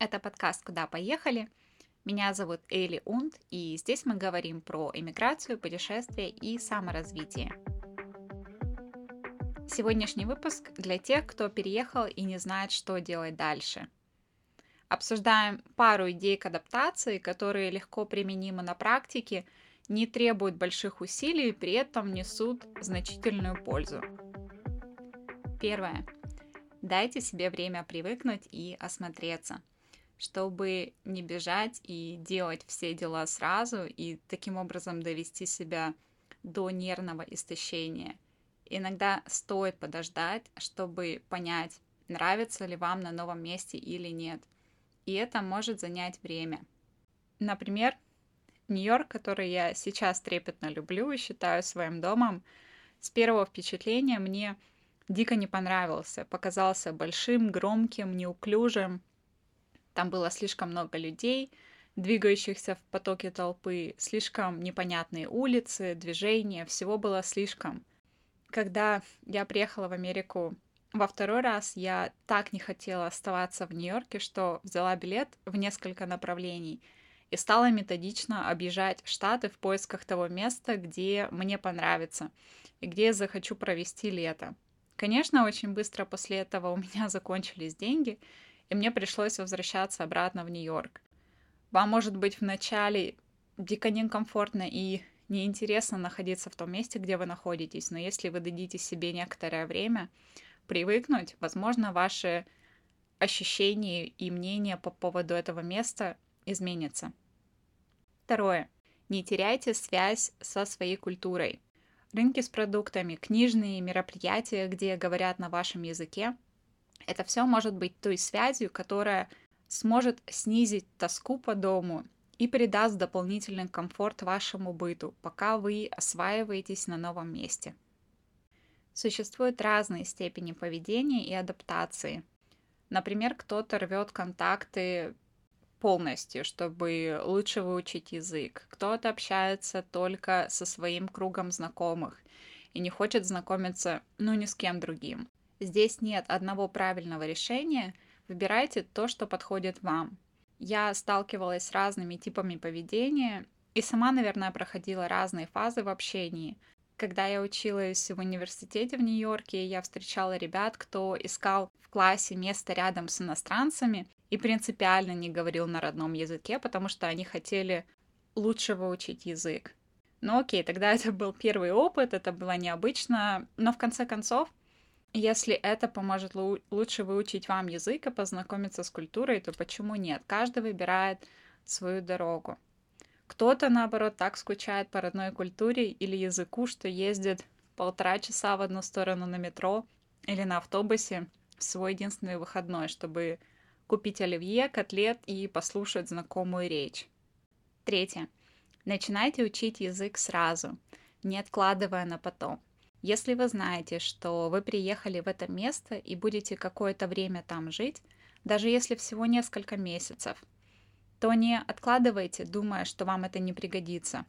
Это подкаст «Куда поехали?». Меня зовут Эли Унд, и здесь мы говорим про иммиграцию, путешествия и саморазвитие. Сегодняшний выпуск для тех, кто переехал и не знает, что делать дальше. Обсуждаем пару идей к адаптации, которые легко применимы на практике, не требуют больших усилий и при этом несут значительную пользу. Первое. Дайте себе время привыкнуть и осмотреться, чтобы не бежать и делать все дела сразу и таким образом довести себя до нервного истощения. Иногда стоит подождать, чтобы понять, нравится ли вам на новом месте или нет. И это может занять время. Например, Нью-Йорк, который я сейчас трепетно люблю и считаю своим домом, с первого впечатления мне дико не понравился. Показался большим, громким, неуклюжим. Там было слишком много людей, двигающихся в потоке толпы, слишком непонятные улицы, движения, всего было слишком. Когда я приехала в Америку во второй раз, я так не хотела оставаться в Нью-Йорке, что взяла билет в несколько направлений и стала методично объезжать штаты в поисках того места, где мне понравится и где я захочу провести лето. Конечно, очень быстро после этого у меня закончились деньги, и мне пришлось возвращаться обратно в Нью-Йорк. Вам может быть вначале дико некомфортно и неинтересно находиться в том месте, где вы находитесь, но если вы дадите себе некоторое время привыкнуть, возможно, ваши ощущения и мнения по поводу этого места изменятся. Второе. Не теряйте связь со своей культурой рынки с продуктами, книжные мероприятия, где говорят на вашем языке. Это все может быть той связью, которая сможет снизить тоску по дому и придаст дополнительный комфорт вашему быту, пока вы осваиваетесь на новом месте. Существуют разные степени поведения и адаптации. Например, кто-то рвет контакты полностью, чтобы лучше выучить язык. Кто-то общается только со своим кругом знакомых и не хочет знакомиться, ну, ни с кем другим. Здесь нет одного правильного решения, выбирайте то, что подходит вам. Я сталкивалась с разными типами поведения и сама, наверное, проходила разные фазы в общении. Когда я училась в университете в Нью-Йорке, я встречала ребят, кто искал в классе место рядом с иностранцами и принципиально не говорил на родном языке, потому что они хотели лучше выучить язык. Ну окей, тогда это был первый опыт, это было необычно, но в конце концов, если это поможет лучше выучить вам язык и познакомиться с культурой, то почему нет? Каждый выбирает свою дорогу. Кто-то, наоборот, так скучает по родной культуре или языку, что ездит полтора часа в одну сторону на метро или на автобусе в свой единственный выходной, чтобы купить оливье, котлет и послушать знакомую речь. Третье. Начинайте учить язык сразу, не откладывая на потом. Если вы знаете, что вы приехали в это место и будете какое-то время там жить, даже если всего несколько месяцев, то не откладывайте, думая, что вам это не пригодится.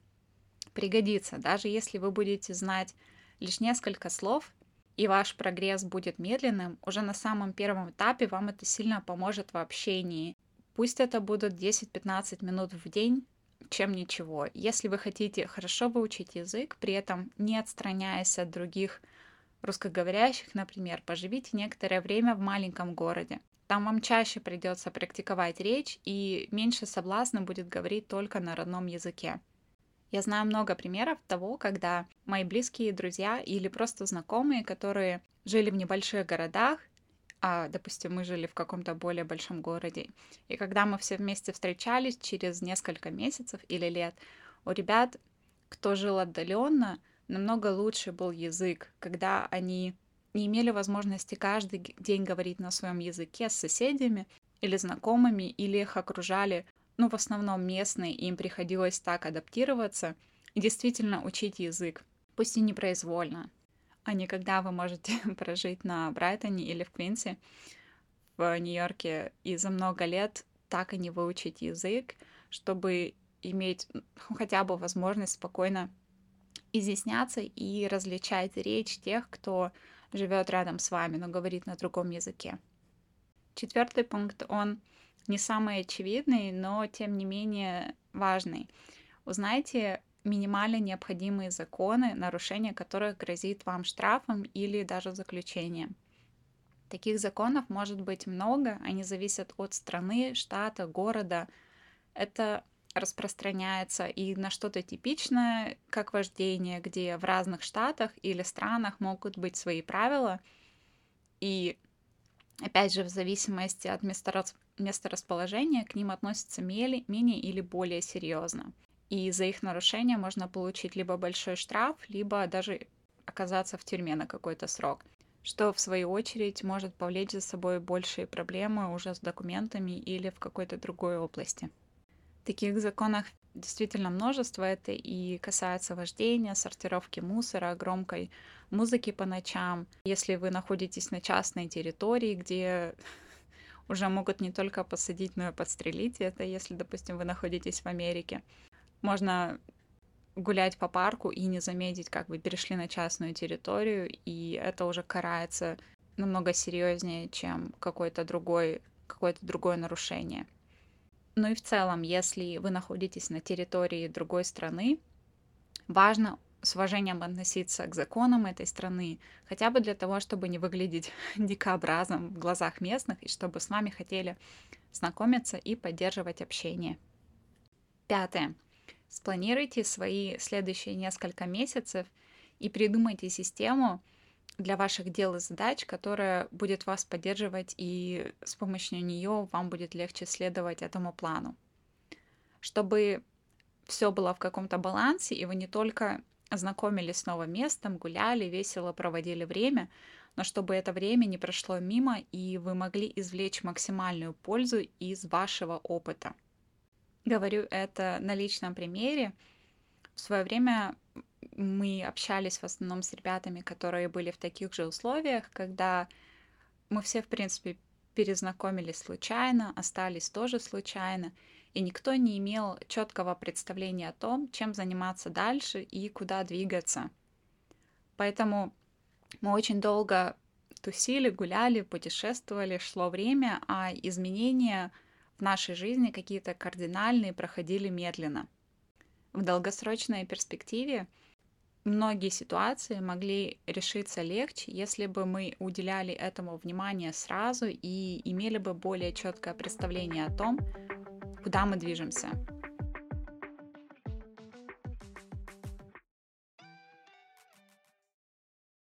Пригодится, даже если вы будете знать лишь несколько слов и ваш прогресс будет медленным, уже на самом первом этапе вам это сильно поможет в общении. Пусть это будут 10-15 минут в день, чем ничего. Если вы хотите хорошо выучить язык, при этом не отстраняясь от других русскоговорящих, например, поживите некоторое время в маленьком городе. Там вам чаще придется практиковать речь и меньше соблазна будет говорить только на родном языке. Я знаю много примеров того, когда мои близкие друзья или просто знакомые, которые жили в небольших городах, а, допустим, мы жили в каком-то более большом городе, и когда мы все вместе встречались через несколько месяцев или лет, у ребят, кто жил отдаленно, намного лучше был язык, когда они не имели возможности каждый день говорить на своем языке с соседями или знакомыми, или их окружали. Ну, в основном местные, и им приходилось так адаптироваться и действительно учить язык, пусть и непроизвольно, а не когда вы можете прожить на Брайтоне или в Квинсе в Нью-Йорке и за много лет так и не выучить язык, чтобы иметь ну, хотя бы возможность спокойно изъясняться и различать речь тех, кто живет рядом с вами, но говорит на другом языке. Четвертый пункт, он не самый очевидный, но тем не менее важный. Узнайте минимально необходимые законы, нарушение которых грозит вам штрафом или даже заключением. Таких законов может быть много, они зависят от страны, штата, города. Это распространяется и на что-то типичное, как вождение, где в разных штатах или странах могут быть свои правила. И опять же, в зависимости от месторасположения к ним относятся менее или более серьезно. И за их нарушение можно получить либо большой штраф, либо даже оказаться в тюрьме на какой-то срок что в свою очередь может повлечь за собой большие проблемы уже с документами или в какой-то другой области. Таких законов действительно множество. Это и касается вождения, сортировки мусора, громкой музыки по ночам. Если вы находитесь на частной территории, где уже могут не только посадить, но и подстрелить, это если, допустим, вы находитесь в Америке. Можно гулять по парку и не заметить, как вы перешли на частную территорию, и это уже карается намного серьезнее, чем какое-то другое, какое-то другое нарушение. Ну и в целом, если вы находитесь на территории другой страны, важно с уважением относиться к законам этой страны, хотя бы для того, чтобы не выглядеть дикообразом в глазах местных и чтобы с вами хотели знакомиться и поддерживать общение. Пятое. Спланируйте свои следующие несколько месяцев и придумайте систему для ваших дел и задач, которая будет вас поддерживать, и с помощью нее вам будет легче следовать этому плану. Чтобы все было в каком-то балансе, и вы не только знакомились с новым местом, гуляли, весело проводили время, но чтобы это время не прошло мимо, и вы могли извлечь максимальную пользу из вашего опыта. Говорю это на личном примере. В свое время мы общались в основном с ребятами, которые были в таких же условиях, когда мы все, в принципе, перезнакомились случайно, остались тоже случайно, и никто не имел четкого представления о том, чем заниматься дальше и куда двигаться. Поэтому мы очень долго тусили, гуляли, путешествовали, шло время, а изменения в нашей жизни какие-то кардинальные проходили медленно. В долгосрочной перспективе многие ситуации могли решиться легче, если бы мы уделяли этому внимание сразу и имели бы более четкое представление о том, куда мы движемся.